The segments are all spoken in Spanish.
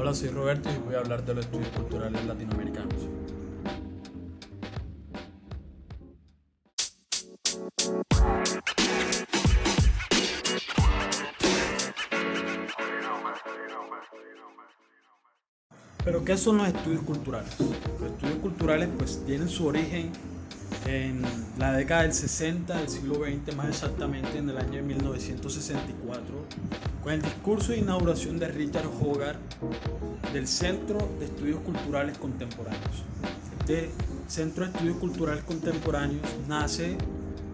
Hola, soy Roberto y voy a hablar de los estudios culturales latinoamericanos. Pero ¿qué son los estudios culturales? Los estudios culturales pues tienen su origen en la década del 60 del siglo XX, más exactamente en el año 1964, con el discurso de inauguración de Richard Hogarth del Centro de Estudios Culturales Contemporáneos. Este Centro de Estudios Culturales Contemporáneos nace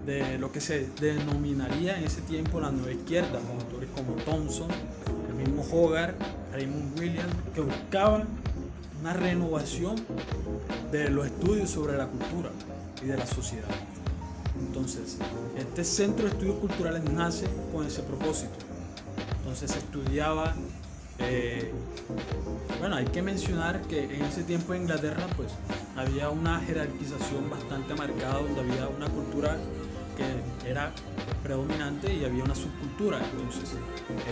de lo que se denominaría en ese tiempo la nueva izquierda, con autores como Thompson, el mismo Hogarth, Raymond Williams, que buscaban una renovación de los estudios sobre la cultura y de la sociedad. Entonces, este centro de estudios culturales nace con ese propósito. Entonces estudiaba, eh, bueno, hay que mencionar que en ese tiempo en Inglaterra pues había una jerarquización bastante marcada donde había una cultura que era predominante y había una subcultura. Entonces,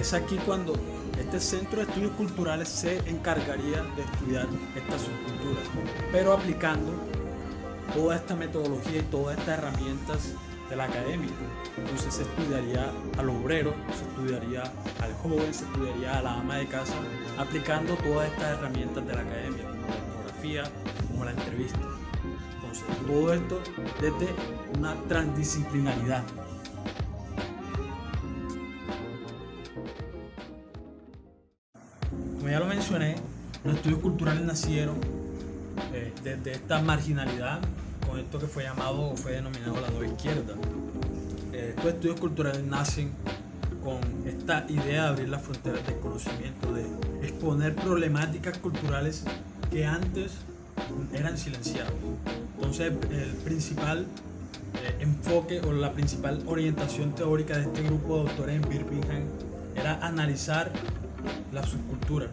es aquí cuando este centro de estudios culturales se encargaría de estudiar esta subcultura, pero aplicando toda esta metodología y todas estas herramientas de la academia. Entonces se estudiaría al obrero, se estudiaría al joven, se estudiaría a la ama de casa, aplicando todas estas herramientas de la academia, como la etnografía, como la entrevista. Entonces, todo esto desde una transdisciplinaridad. Como ya lo mencioné, los estudios culturales nacieron eh, desde esta marginalidad con esto que fue llamado o fue denominado la nueva izquierda. Eh, estos estudios culturales nacen con esta idea de abrir las fronteras del conocimiento, de exponer problemáticas culturales que antes eran silenciadas. Entonces el principal eh, enfoque o la principal orientación teórica de este grupo de autores en Birmingham era analizar la subcultura,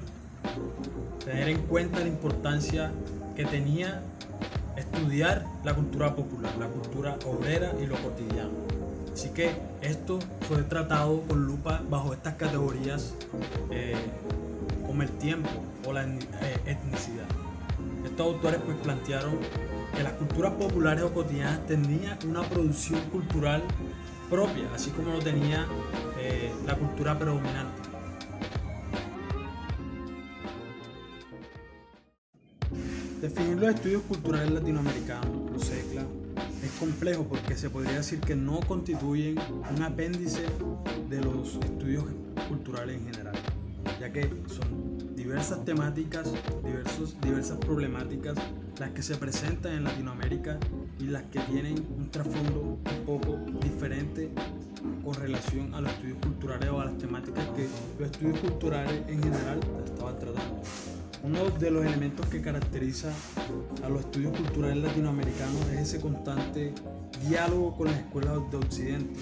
tener en cuenta la importancia que tenía estudiar la cultura popular, la cultura obrera y lo cotidiano. Así que esto fue tratado con lupa bajo estas categorías eh, como el tiempo o la eh, etnicidad. Estos autores pues plantearon que las culturas populares o cotidianas tenían una producción cultural propia, así como lo tenía eh, la cultura predominante. Definir los estudios culturales latinoamericanos, los CECLA, es complejo porque se podría decir que no constituyen un apéndice de los estudios culturales en general, ya que son diversas temáticas, diversos, diversas problemáticas las que se presentan en Latinoamérica y las que tienen un trasfondo un poco diferente con relación a los estudios culturales o a las temáticas que los estudios culturales en general estaban tratando. Uno de los elementos que caracteriza a los estudios culturales latinoamericanos es ese constante diálogo con las escuelas de Occidente,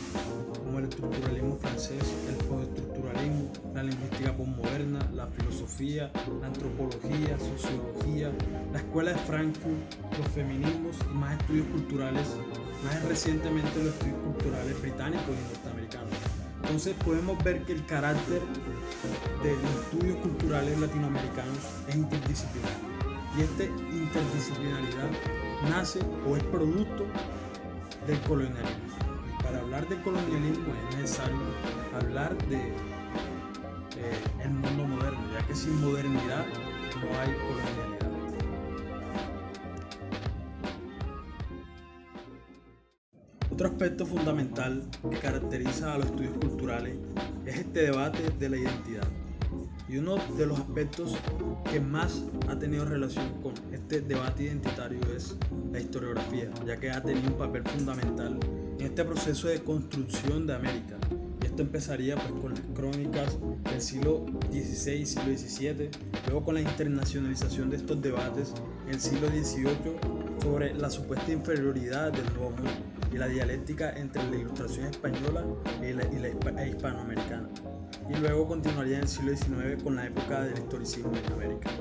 como el estructuralismo francés, el postestructuralismo, la lingüística postmoderna, la filosofía, la antropología, sociología, la escuela de Frankfurt, los feminismos y más estudios culturales, más recientemente los estudios culturales británicos y norteamericanos. Entonces podemos ver que el carácter de los estudios culturales latinoamericanos es interdisciplinario. Y esta interdisciplinaridad nace o es producto del colonialismo. Y para hablar del colonialismo es necesario hablar de eh, mundo moderno, ya que sin modernidad no hay colonialidad. Aspecto fundamental que caracteriza a los estudios culturales es este debate de la identidad. Y uno de los aspectos que más ha tenido relación con este debate identitario es la historiografía, ya que ha tenido un papel fundamental en este proceso de construcción de América. Y esto empezaría pues, con las crónicas del siglo XVI siglo XVII, luego con la internacionalización de estos debates en el siglo XVIII sobre la supuesta inferioridad del Nuevo Mundo y la dialéctica entre la ilustración española y la, e hispanoamericana. Y luego continuaría en el siglo XIX con la época del historicismo en América.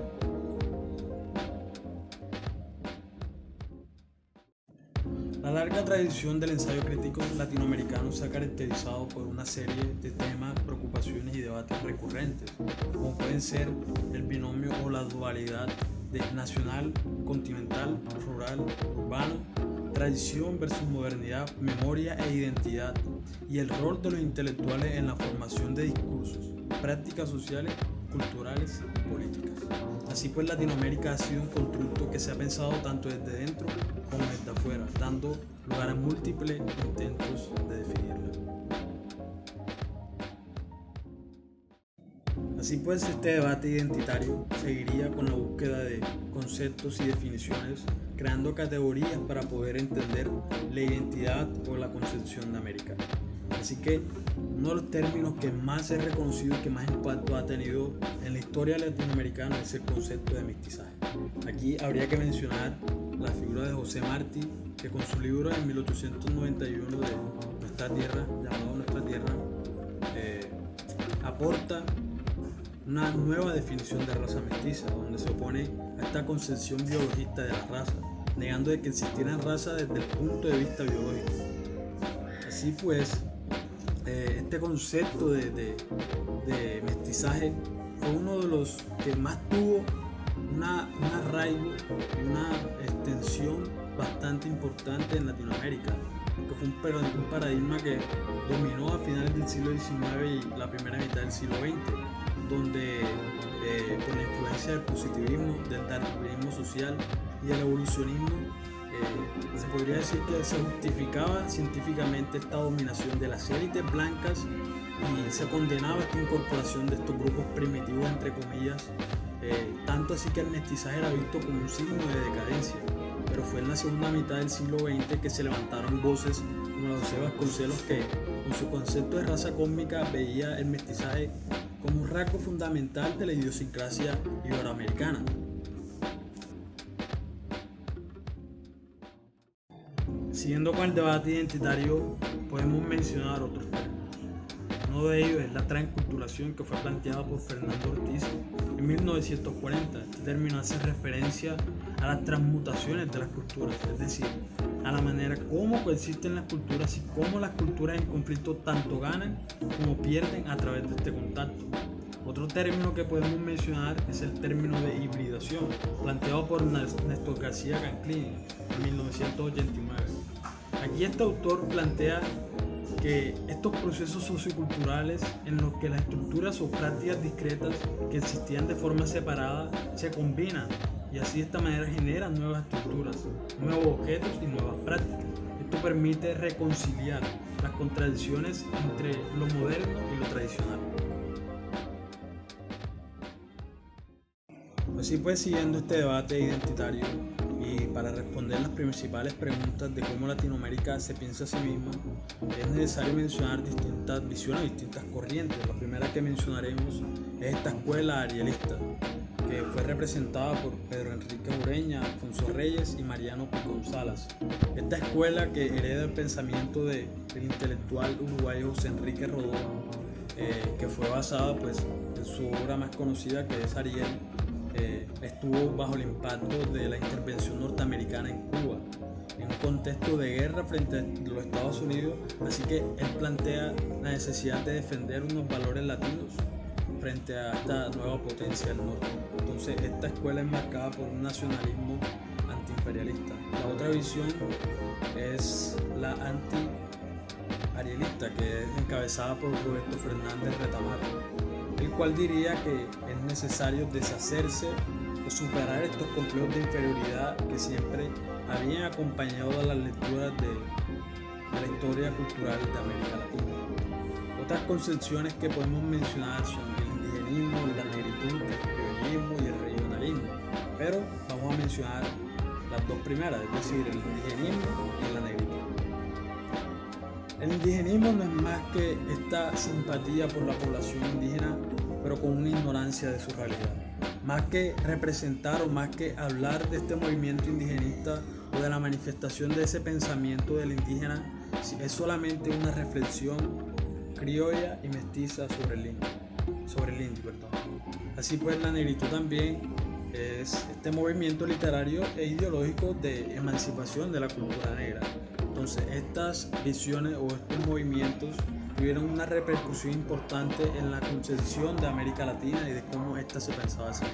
La larga tradición del ensayo crítico latinoamericano se ha caracterizado por una serie de temas, preocupaciones y debates recurrentes, como pueden ser el binomio o la dualidad de nacional, continental, rural, urbano, tradición versus modernidad, memoria e identidad, y el rol de los intelectuales en la formación de discursos, prácticas sociales, culturales y políticas. Así pues, Latinoamérica ha sido un constructo que se ha pensado tanto desde dentro como desde afuera, dando lugar a múltiples intentos de definirla. Así pues, este debate identitario seguiría con la búsqueda de conceptos y definiciones, creando categorías para poder entender la identidad o la concepción de América. Así que uno de los términos que más es reconocido y que más impacto ha tenido en la historia latinoamericana es el concepto de mestizaje. Aquí habría que mencionar la figura de José Martí, que con su libro en 1891 de Nuestra Tierra, llamado Nuestra Tierra, eh, aporta una nueva definición de raza mestiza, donde se opone a esta concepción biologista de la raza, negando de que existieran razas desde el punto de vista biológico. Así pues, eh, este concepto de, mestizaje fue uno de los que más tuvo una, un arraigo, una extensión bastante importante en Latinoamérica, que fue un, paradigma que dominó a finales del siglo XIX y la primera mitad del siglo XX, donde eh, con la influencia del positivismo, del darwinismo social y del evolucionismo, eh, se podría decir que se justificaba científicamente esta dominación de las élites blancas y se condenaba esta incorporación de estos grupos primitivos, entre comillas, eh, tanto así que el mestizaje era visto como un signo de decadencia. Pero fue en la segunda mitad del siglo XX que se levantaron voces como la de José Vasconcelos que, con su concepto de raza cósmica, veía el mestizaje como un rasgo fundamental de la idiosincrasia iberoamericana. Siguiendo con el debate identitario, podemos mencionar otros términos. Uno de ellos es la transculturación que fue planteada por Fernando Ortiz en 1940. Este término hace referencia a las transmutaciones de las culturas, es decir, a la manera como coexisten las culturas y cómo las culturas en conflicto tanto ganan como pierden a través de este contacto. Otro término que podemos mencionar es el término de hibridación, planteado por Néstor García Canclini en 1989. Aquí este autor plantea que estos procesos socioculturales en los que las estructuras o prácticas discretas que existían de forma separada se combinan y así de esta manera generan nuevas estructuras, nuevos objetos y nuevas prácticas. Esto permite reconciliar las contradicciones entre lo moderno y lo tradicional. Así pues, siguiendo este debate identitario, y para responder las principales preguntas de cómo Latinoamérica se piensa a sí misma, es necesario mencionar distintas visiones, distintas corrientes. La primera que mencionaremos es esta escuela arielista, que fue representada por Pedro Enrique Ureña, Alfonso Reyes y Mariano González. Esta escuela que hereda el pensamiento de, del intelectual uruguayo José Enrique Rodó, eh, que fue basada pues, en su obra más conocida que es Ariel, eh, estuvo bajo el impacto de la intervención norteamericana en Cuba, en un contexto de guerra frente a los Estados Unidos, así que él plantea la necesidad de defender unos valores latinos frente a esta nueva potencia del norte. Entonces esta escuela es marcada por un nacionalismo antiimperialista. La otra visión es la anti-arielista, que es encabezada por Roberto Fernández Retamar el cual diría que es necesario deshacerse o superar estos complejos de inferioridad que siempre habían acompañado a las lecturas de, la historia cultural de América Latina. Otras concepciones que podemos mencionar son indigenismo, la negritud, el criollismo y el regionalismo, pero vamos a mencionar las dos primeras, es decir, el indigenismo y la negritud. El indigenismo no es más que esta simpatía por la población indígena, pero con una ignorancia de su realidad. Más que representar o más que hablar de este movimiento indigenista o de la manifestación de ese pensamiento del indígena, es solamente una reflexión criolla y mestiza sobre el indio. Sobre el indio perdón. Así pues, la negritud también es este movimiento literario e ideológico de emancipación de la cultura negra Entonces, estas visiones o estos movimientos tuvieron una repercusión importante en la concepción de América Latina y de cómo ésta se pensaba así.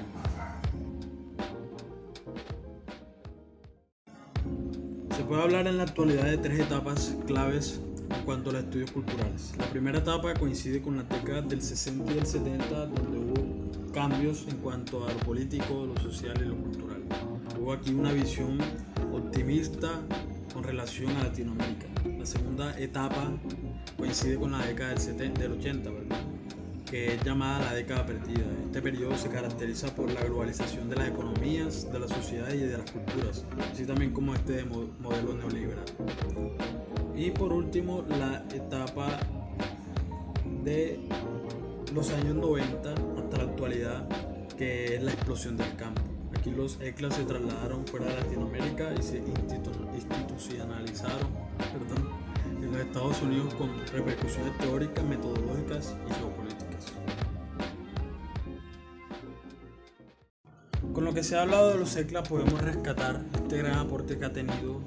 Se puede hablar en la actualidad de tres etapas claves cuanto a los estudios culturales. La primera etapa coincide con la década del 60 y el 70, donde hubo cambios en cuanto a lo político, lo social y lo cultural. Hubo aquí una visión optimista con relación a Latinoamérica. La segunda etapa coincide con la década del, 70, del 80, que es llamada la década perdida. Este periodo se caracteriza por la globalización de las economías, de la sociedad y de las culturas, así también como este modelo neoliberal. Y por último, la etapa de los años 90 hasta la actualidad, que es la explosión del campo. Aquí los ECLA se trasladaron fuera de Latinoamérica y se institucionalizaron en los Estados Unidos con repercusiones teóricas, metodológicas y geopolíticas. Con lo que se ha hablado de los ECLA podemos rescatar este gran aporte que ha tenido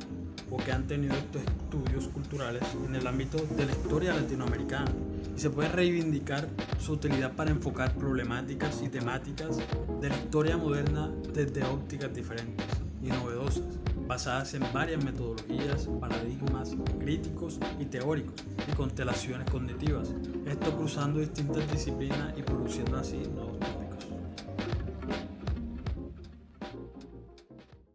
o que han tenido estos estudios culturales en el ámbito de la historia latinoamericana. Y se puede reivindicar su utilidad para enfocar problemáticas y temáticas de la historia moderna desde ópticas diferentes y novedosas, basadas en varias metodologías, paradigmas críticos y teóricos y constelaciones cognitivas, esto cruzando distintas disciplinas y produciendo así nuevos